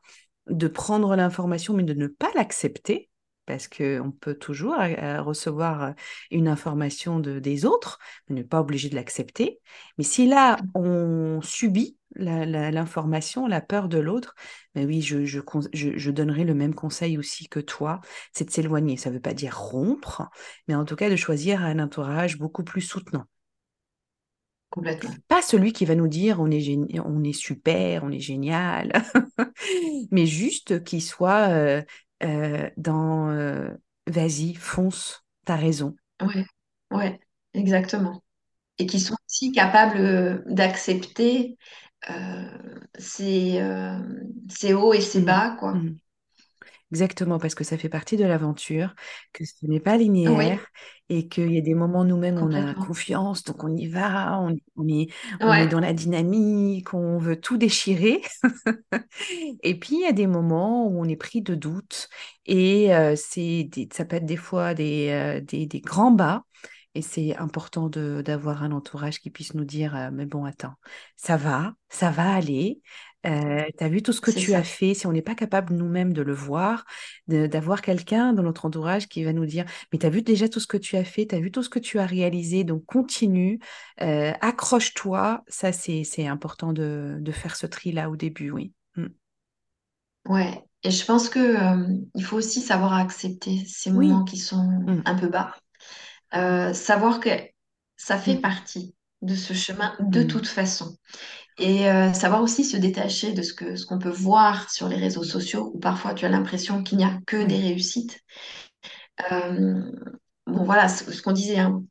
de prendre l'information, mais de ne pas l'accepter, parce qu'on peut toujours euh, recevoir euh, une information de, des autres, on n'est pas obligé de l'accepter. Mais si là, on subit la- la- l'information, la, peur de l'autre, ben oui, je, je, con- je, je donnerai le même conseil aussi que toi, c'est de s'éloigner. Ça ne veut pas dire rompre, mais en tout cas de choisir un entourage beaucoup plus soutenant. complètement. Pas celui qui va nous dire on est, on est super, on est génial, mais juste qui soit euh, euh, dans euh, vas-y, fonce, t'as raison. Ouais, ouais, exactement. et qui sont aussi capables d'accepter euh, ces, euh, ces hauts et ces Mm, bas, quoi. mm. Exactement, parce que ça fait partie de l'aventure, que ce n'est pas Oui, linéaire et qu'il y a des moments nous-mêmes on a confiance, donc on y va, on, on est, on est dans la dynamique, on veut tout déchirer. Et puis il y a des moments où on est pris de doute et euh, c'est des- ça peut être des fois des, euh, des, des grands bas. Et c'est important d'avoir un entourage qui puisse nous dire, euh, mais bon, attends, ça va, ça va aller. Euh, tu as vu tout ce que tu as fait? Si on n'est pas capable nous-mêmes de le voir, d'avoir quelqu'un dans notre entourage qui va nous dire, mais tu as vu déjà tout ce que tu as fait, tu as vu tout ce que tu as réalisé, donc continue, euh, accroche-toi. Ça, c'est, important de, de faire ce tri-là au début, oui. Mm. Ouais. Et je pense que, euh, il faut aussi savoir accepter ces moments qui sont Mm, un peu bas. Euh, savoir que ça fait mm, partie de ce chemin de mm. toute façon. Et euh, savoir aussi se détacher de ce que, ce qu'on peut voir sur les réseaux sociaux, où parfois tu as l'impression qu'il n'y a que des Oui. réussites. Euh, bon, voilà, ce, ce qu'on disait, hein,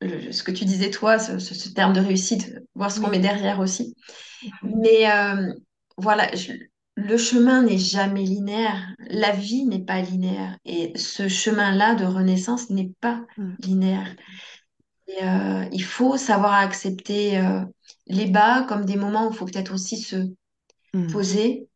le- ce que tu disais toi, ce, terme de réussite, voir ce qu'on met derrière aussi. Mais voilà, je- le chemin n'est jamais linéaire, la vie n'est pas linéaire. Et ce chemin-là de renaissance n'est pas Mm, linéaire. Et, euh, il faut savoir accepter euh, les bas comme des moments où il faut peut-être aussi se mm, poser,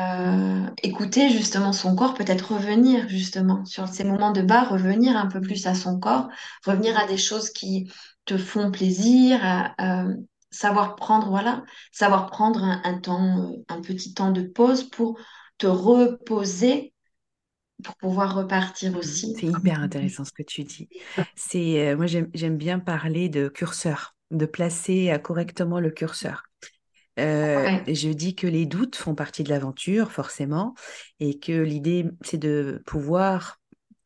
euh, écouter justement son corps, peut-être revenir justement sur ces moments de bas, revenir un peu plus à son corps, revenir à des choses qui te font plaisir, à, savoir prendre, voilà, savoir prendre un, un temps, euh, un petit temps de pause pour te reposer, pour pouvoir repartir mm. aussi. C'est hyper intéressant ce que tu dis. C'est, euh, moi, j'aime, j'aime bien parler de curseur, de placer euh, correctement le curseur. Euh, Ouais, je dis que les doutes font partie de l'aventure, forcément, et que l'idée, c'est de pouvoir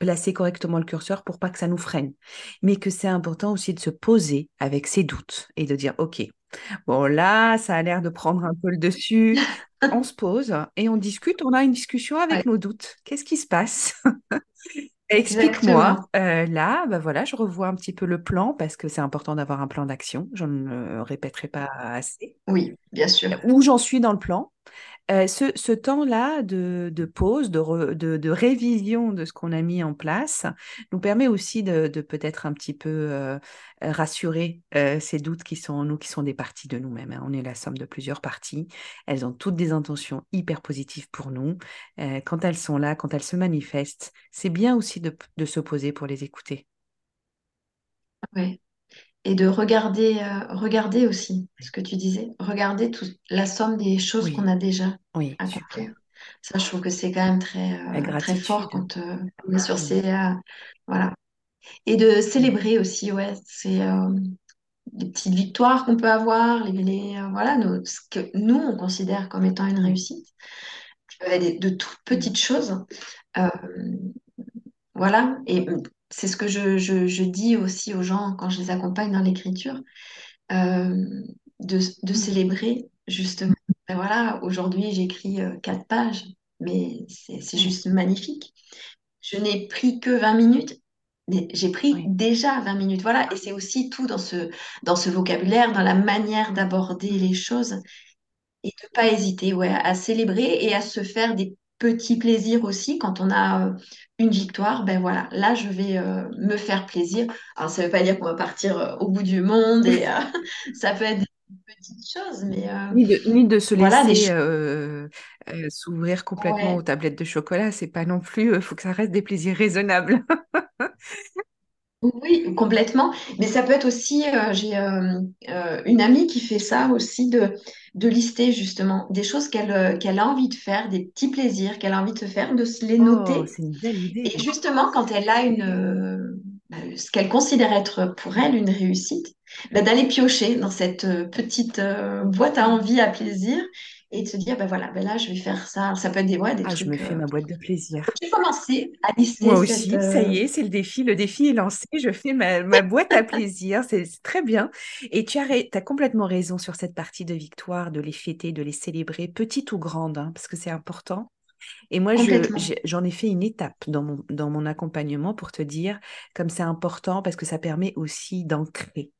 placer correctement le curseur pour pas que ça nous freine, mais que c'est important aussi de se poser avec ses doutes et de dire, OK, bon là, ça a l'air de prendre un peu le dessus. On se pose et on discute, on a une discussion avec ouais, nos doutes. Qu'est-ce qui se passe? Explique-moi. Euh, là, bah voilà, je revois un petit peu le plan parce que c'est important d'avoir un plan d'action. Je ne le répéterai pas assez. Oui, bien sûr. Où j'en suis dans le plan? Euh, ce, temps-là de, pause, de, révision de ce qu'on a mis en place, nous permet aussi de, peut-être un petit peu euh, rassurer euh, ces doutes qui sont en nous, qui sont des parties de nous-mêmes. hein. On est la somme de plusieurs parties. Elles ont toutes des intentions hyper positives pour nous. Quand elles sont là, quand elles se manifestent, c'est bien aussi de, se poser pour les écouter. Ouais. Et de regarder, euh, regarder aussi ce que tu disais, regarder tout, la somme des choses qu'on a déjà oui, accomplies. Ça, je trouve que c'est quand même très, euh, très fort quand euh, on est sur ces... voilà. Et de célébrer aussi, ouais, c'est petites victoires qu'on peut avoir, les, les, voilà, nos- ce que nous, on considère comme étant une réussite. Des- de toutes petites choses. Voilà. Et c'est ce que je, je, je dis aussi aux gens quand je les accompagne dans l'écriture. euh, de, de mm, célébrer justement. Ben voilà, aujourd'hui j'écris euh, quatre pages, mais c'est mm, juste magnifique. Je n'ai pris que 20 minutes, mais j'ai pris oui. déjà 20 minutes. Voilà, et c'est aussi tout dans ce, dans ce vocabulaire, dans la manière d'aborder mm. les choses et de pas hésiter ouais, à célébrer et à se faire des petits plaisirs aussi quand on a euh, une victoire. Ben voilà, là je vais euh, me faire plaisir. Alors ça veut pas dire qu'on va partir euh, au bout du monde et ça peut être des petites choses, mais Ni de, ni de se voilà laisser s'ouvrir complètement aux tablettes de chocolat, c'est pas non plus, il faut que ça reste des plaisirs raisonnables. Oui, complètement. Mais ça peut être aussi, euh, j'ai euh, euh, une amie qui fait ça aussi, de, de lister justement des choses qu'elle euh, qu'elle a envie de faire, des petits plaisirs qu'elle a envie de se faire, de se les Oh, noter. c'est une belle Et justement, quand elle a une, euh, bah, ce qu'elle considère être pour elle une réussite, bah, d'aller piocher dans cette euh, petite euh, boîte à envie, à plaisir, et de se dire, bah voilà, bah là, je vais faire ça. Ça peut être des, ouais, des Ah, je me trucs. fais euh, ma boîte de plaisir. J'ai commencé à lister Moi cette. aussi, ça euh, y est, c'est le défi. Le défi est lancé. Je fais ma, ma boîte à plaisir. C'est très bien. Et tu as, t'as complètement raison sur cette partie de victoire, de les fêter, de les célébrer, petites ou grandes, hein, parce que c'est important. Et moi, je, j'en ai fait une étape dans mon, dans mon accompagnement pour te dire, comme c'est important, parce que ça permet aussi d'ancrer,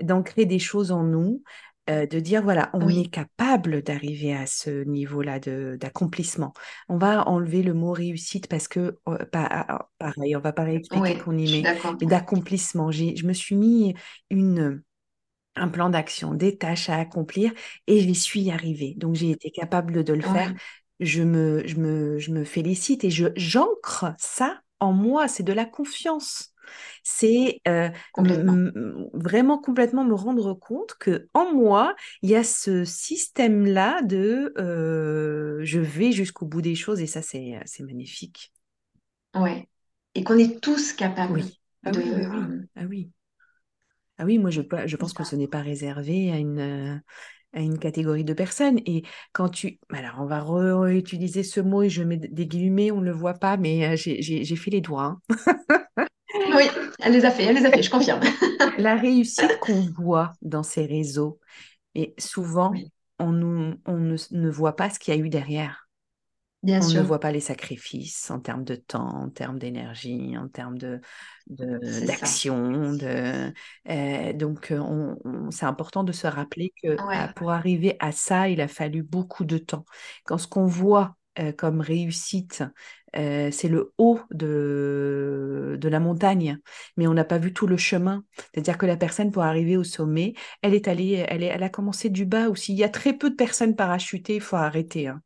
d'ancrer des choses en nous. Euh, de dire, voilà, on est capable d'arriver à ce niveau-là d'accomplissement. On va enlever le mot réussite parce que, euh, pa- ah, ah, pareil, on va pas réexpliquer oui, qu'on y met, d'accomplissement. Je me suis mis une un plan d'action, des tâches à accomplir et j'y suis arrivée. Donc j'ai été capable de le faire. Je me, je me, je me félicite et je, j'ancre ça en moi. C'est de la confiance. C'est euh, vraiment complètement me rendre compte que en moi, il y a ce système-là de euh, je vais jusqu'au bout des choses et ça, c'est, c'est magnifique. Ouais. Et qu'on est tous capables Oui. Ah de... oui, oui, oui. euh, Ah oui. Ah oui, moi je, je pense que ce n'est pas réservé à une, à une catégorie de personnes. Et quand tu... Alors, on va réutiliser ce mot et je mets des guillemets, on ne le voit pas, mais j'ai fait les doigts. Oui, elle les a fait, elle les a fait, je confirme. La réussite qu'on voit dans ces réseaux, et souvent, Oui, on, nous- on ne, ne voit pas ce qu'il y a eu derrière. bien On ne voit pas les sacrifices en termes de temps, en termes d'énergie, en termes de, d'action. De, euh, donc, euh, on- on- c'est important de se rappeler que ah, Ouais, pour arriver à ça, il a fallu beaucoup de temps. Quand ce qu'on voit euh, comme réussite, euh, c'est le haut de, de la montagne, mais on n'a pas vu tout le chemin. C'est-à-dire que la personne, pour arriver au sommet, elle est allée, elle est, elle a commencé du bas aussi. Il y a très peu de personnes parachutées, il faut arrêter. hein.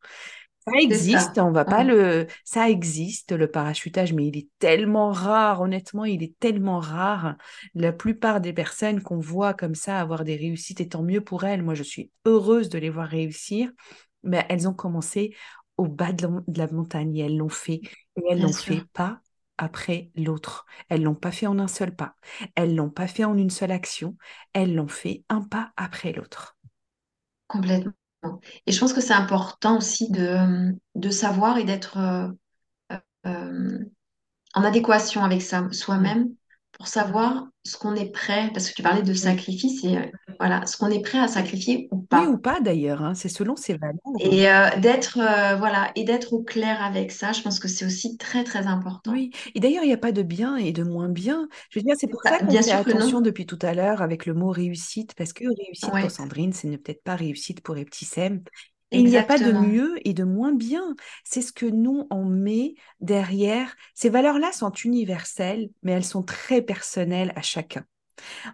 Ça existe, ça. on va pas le. Ça existe, le parachutage, mais il est tellement rare, honnêtement, il est tellement rare. La plupart des personnes qu'on voit comme ça avoir des réussites, et tant mieux pour elles. Moi, je suis heureuse de les voir réussir, mais elles ont commencé au bas de la, de la montagne et elles l'ont fait. Et elles l'ont fait pas après l'autre. Elles l'ont pas fait en un seul pas. Elles l'ont pas fait en une seule action. Elles l'ont fait un pas après l'autre. complètement. Et je pense que c'est important aussi de, de savoir et d'être euh, euh, en adéquation avec soi-même pour savoir ce qu'on est prêt, parce que tu parlais de sacrifice, et euh, voilà, ce qu'on est prêt à sacrifier ou Oui ou pas. pas d'ailleurs, hein, c'est selon ses valeurs. Et euh, d'être euh, voilà, et d'être au clair avec ça, je pense que c'est aussi très très important. Oui, et d'ailleurs, il n'y a pas de bien et de moins bien. Je veux dire, c'est pour Bah, ça qu'on fait attention depuis tout à l'heure avec le mot réussite, parce que réussite pour Sandrine, ce n'est peut-être pas réussite pour Ebtissem. Et il n'y a pas de mieux et de moins bien. C'est ce que nous, on met derrière. Ces valeurs-là sont universelles, mais elles sont très personnelles à chacun.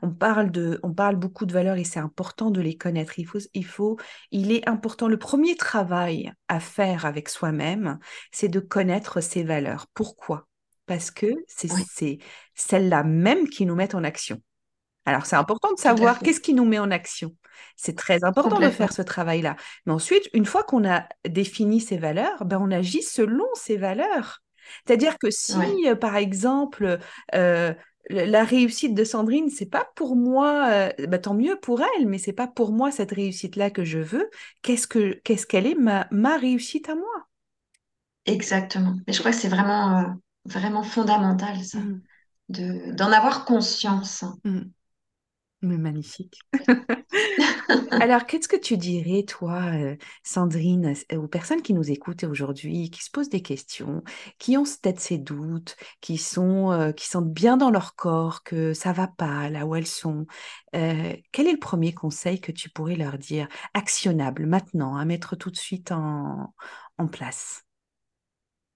On parle de, on parle beaucoup de valeurs et c'est important de les connaître. Il faut, il faut, il est important. Le premier travail à faire avec soi-même, c'est de connaître ses valeurs. Pourquoi? Parce que c'est Oui, c'est celles-là même qui nous mettent en action. Alors, c'est important de savoir qu'est-ce qui nous met en action. C'est très important de faire ce travail-là. Mais ensuite, une fois qu'on a défini ces valeurs, ben, on agit selon ces valeurs. C'est-à-dire que si, Ouais, euh, par exemple, euh, la réussite de Sandrine, c'est pas pour moi, euh, ben, tant mieux pour elle, mais c'est pas pour moi cette réussite-là que je veux. Qu'est-ce que, qu'est-ce qu'elle est ma, ma réussite à moi? exactement. Mais je crois que c'est vraiment, euh, vraiment fondamental, ça, Mm, de, d'en avoir conscience. mm. Mais magnifique. Alors, qu'est-ce que tu dirais, toi, euh, Sandrine, aux personnes qui nous écoutent aujourd'hui, qui se posent des questions, qui ont peut-être ces doutes, qui sont, euh, qui sentent bien dans leur corps que ça va pas là où elles sont, euh, quel est le premier conseil que tu pourrais leur dire, actionnable maintenant, à mettre tout de suite en, en place?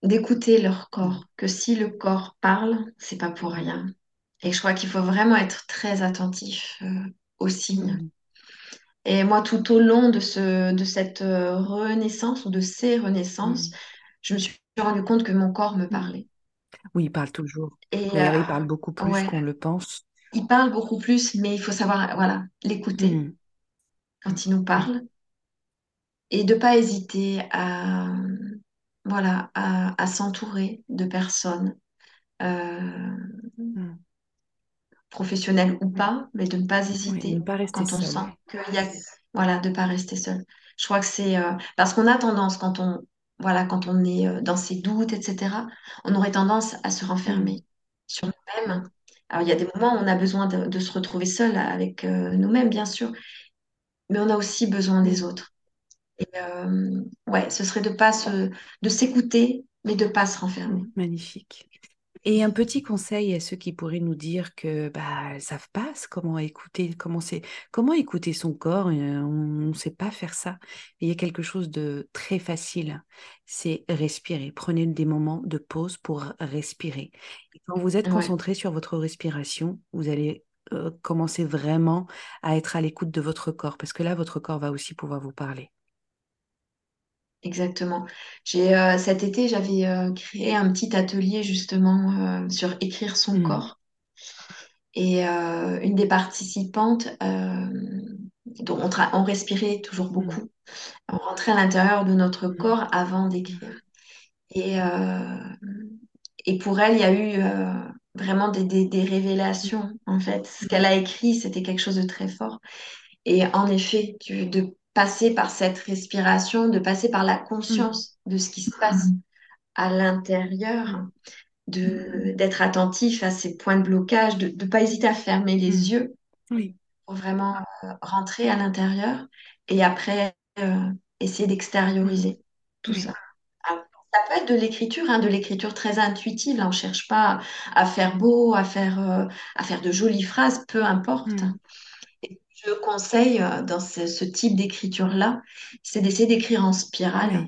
D'écouter leur corps, que si le corps parle, c'est pas pour rien. Et je crois qu'il faut vraiment être très attentif, euh, aux signes. mm, Et moi, tout au long de ce, de cette euh, renaissance ou de ces renaissances, mm, je me suis rendu compte que mon corps me mm. parlait. Oui, il parle toujours. Et il parle euh, beaucoup plus ouais, qu'on le pense. il parle beaucoup plus, mais il faut savoir, voilà, l'écouter quand il nous parle et de pas hésiter à, voilà, à, à s'entourer de personnes, euh, professionnelles ou mm. pas, mais de ne pas Oui, ne hésiter pas rester quand on seul. sent qu'il y a, voilà, de pas rester seul. Je crois que c'est euh, parce qu'on a tendance quand on, voilà, quand on est euh, dans ses doutes, etc., on aurait tendance à se Mm, renfermer sur nous-mêmes. Alors, il y a des moments où on a besoin de, de se retrouver seul avec euh, nous-mêmes, bien sûr, mais on a aussi besoin des mm, autres. Et euh, ouais, ce serait de pas se, de s'écouter, mais de pas se mm. renfermer. Magnifique. Et un petit conseil à ceux qui pourraient nous dire que bah savent pas comment écouter, comment c'est, comment écouter son corps, on ne sait pas faire ça. il y a quelque chose de très facile, c'est respirer. Prenez des moments de pause pour respirer. Et quand vous êtes Ouais, concentré sur votre respiration, vous allez euh, commencer vraiment à être à l'écoute de votre corps, parce que là, votre corps va aussi pouvoir vous parler. Exactement. J'ai euh, cet été, j'avais euh, créé un petit atelier justement euh, sur écrire son Mm, corps. Et une des participantes, dont on, respirait toujours mm, beaucoup. On rentrait à l'intérieur de notre mm, corps avant d'écrire. Et, et pour elle, il y a eu vraiment des, des- des révélations, en fait. Ce qu'elle a écrit, c'était quelque chose de très fort. Et en effet, tu- de passer par cette respiration, de passer par la mm, conscience de ce qui se passe à l'intérieur, mm, de, d'être attentif à ces points de blocage, de ne pas hésiter à fermer mm. les yeux Oui, pour vraiment euh, rentrer à l'intérieur et après euh, essayer mm, d'extérioriser tout oui, ça. Ah, Ça peut être de l'écriture, hein, de l'écriture très intuitive. Là, on ne cherche pas à faire beau, à faire, euh, à faire de jolies phrases, peu importe. mm, je conseille euh, dans ce, ce type d'écriture-là, c'est d'essayer d'écrire en spirale.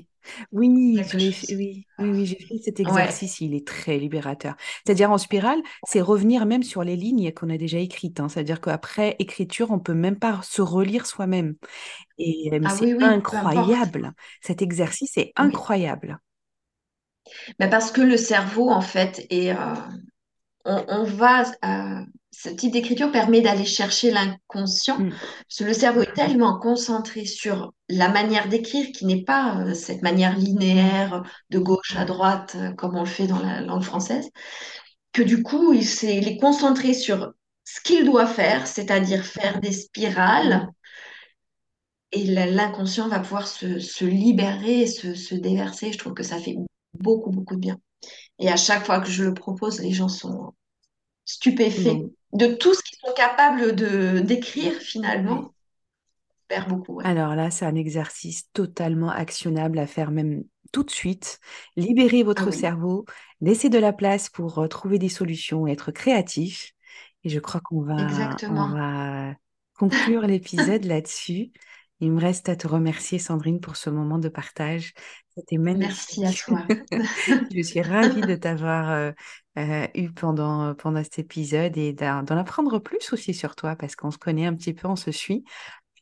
oui. Oui, je fait, oui, oui, oui, j'ai fait cet Ouais, exercice, il est très libérateur. C'est-à-dire en spirale, c'est revenir même sur les lignes qu'on a déjà écrites. hein. C'est-à-dire qu'après écriture, on peut même pas se relire soi-même. Et euh, ah c'est oui, incroyable. Cet exercice est incroyable. Mais parce que le cerveau, en fait, est, euh, on, on va, euh, ce type d'écriture permet d'aller chercher l'inconscient, Mm, parce que le cerveau est tellement concentré sur la manière d'écrire qui n'est pas euh, cette manière linéaire de gauche à droite euh, comme on le fait dans la langue française, que du coup, il, est concentré sur ce qu'il doit faire, c'est-à-dire faire des spirales, et l'inconscient va pouvoir se, se libérer, se, se déverser. Je trouve que ça fait beaucoup, beaucoup de bien. Et à chaque fois que je le propose, les gens sont stupéfaits Bon, de tout ce qu'ils sont capables de d'écrire finalement. Super beaucoup, ouais. Alors là, c'est un exercice totalement actionnable à faire même tout de suite. Libérez Ah votre oui, cerveau, laissez de la place pour euh, trouver des solutions, être créatif. Et je crois qu'on va, on exactement. va conclure l'épisode là-dessus. Il me reste à te remercier, Sandrine, pour ce moment de partage. C'était Merci à magnifique. toi. Je suis ravie de t'avoir euh, euh, eu pendant, pendant cet épisode et d'en apprendre plus aussi sur toi parce qu'on se connaît un petit peu, on se suit.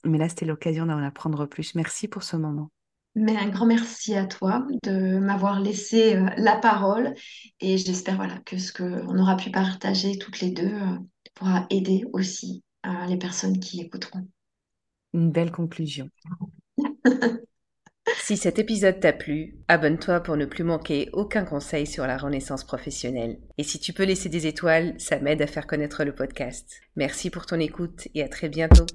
Mais là, c'était l'occasion d'en apprendre plus. Merci pour ce moment. Mais un grand merci à toi de m'avoir laissé euh, la parole et j'espère voilà que ce qu'on aura pu partager toutes les deux pourra aider aussi les personnes qui écouteront. Une belle conclusion. Si cet épisode t'a plu, abonne-toi pour ne plus manquer aucun conseil sur la renaissance professionnelle. Et si tu peux laisser des étoiles, ça m'aide à faire connaître le podcast. Merci pour ton écoute et à très bientôt.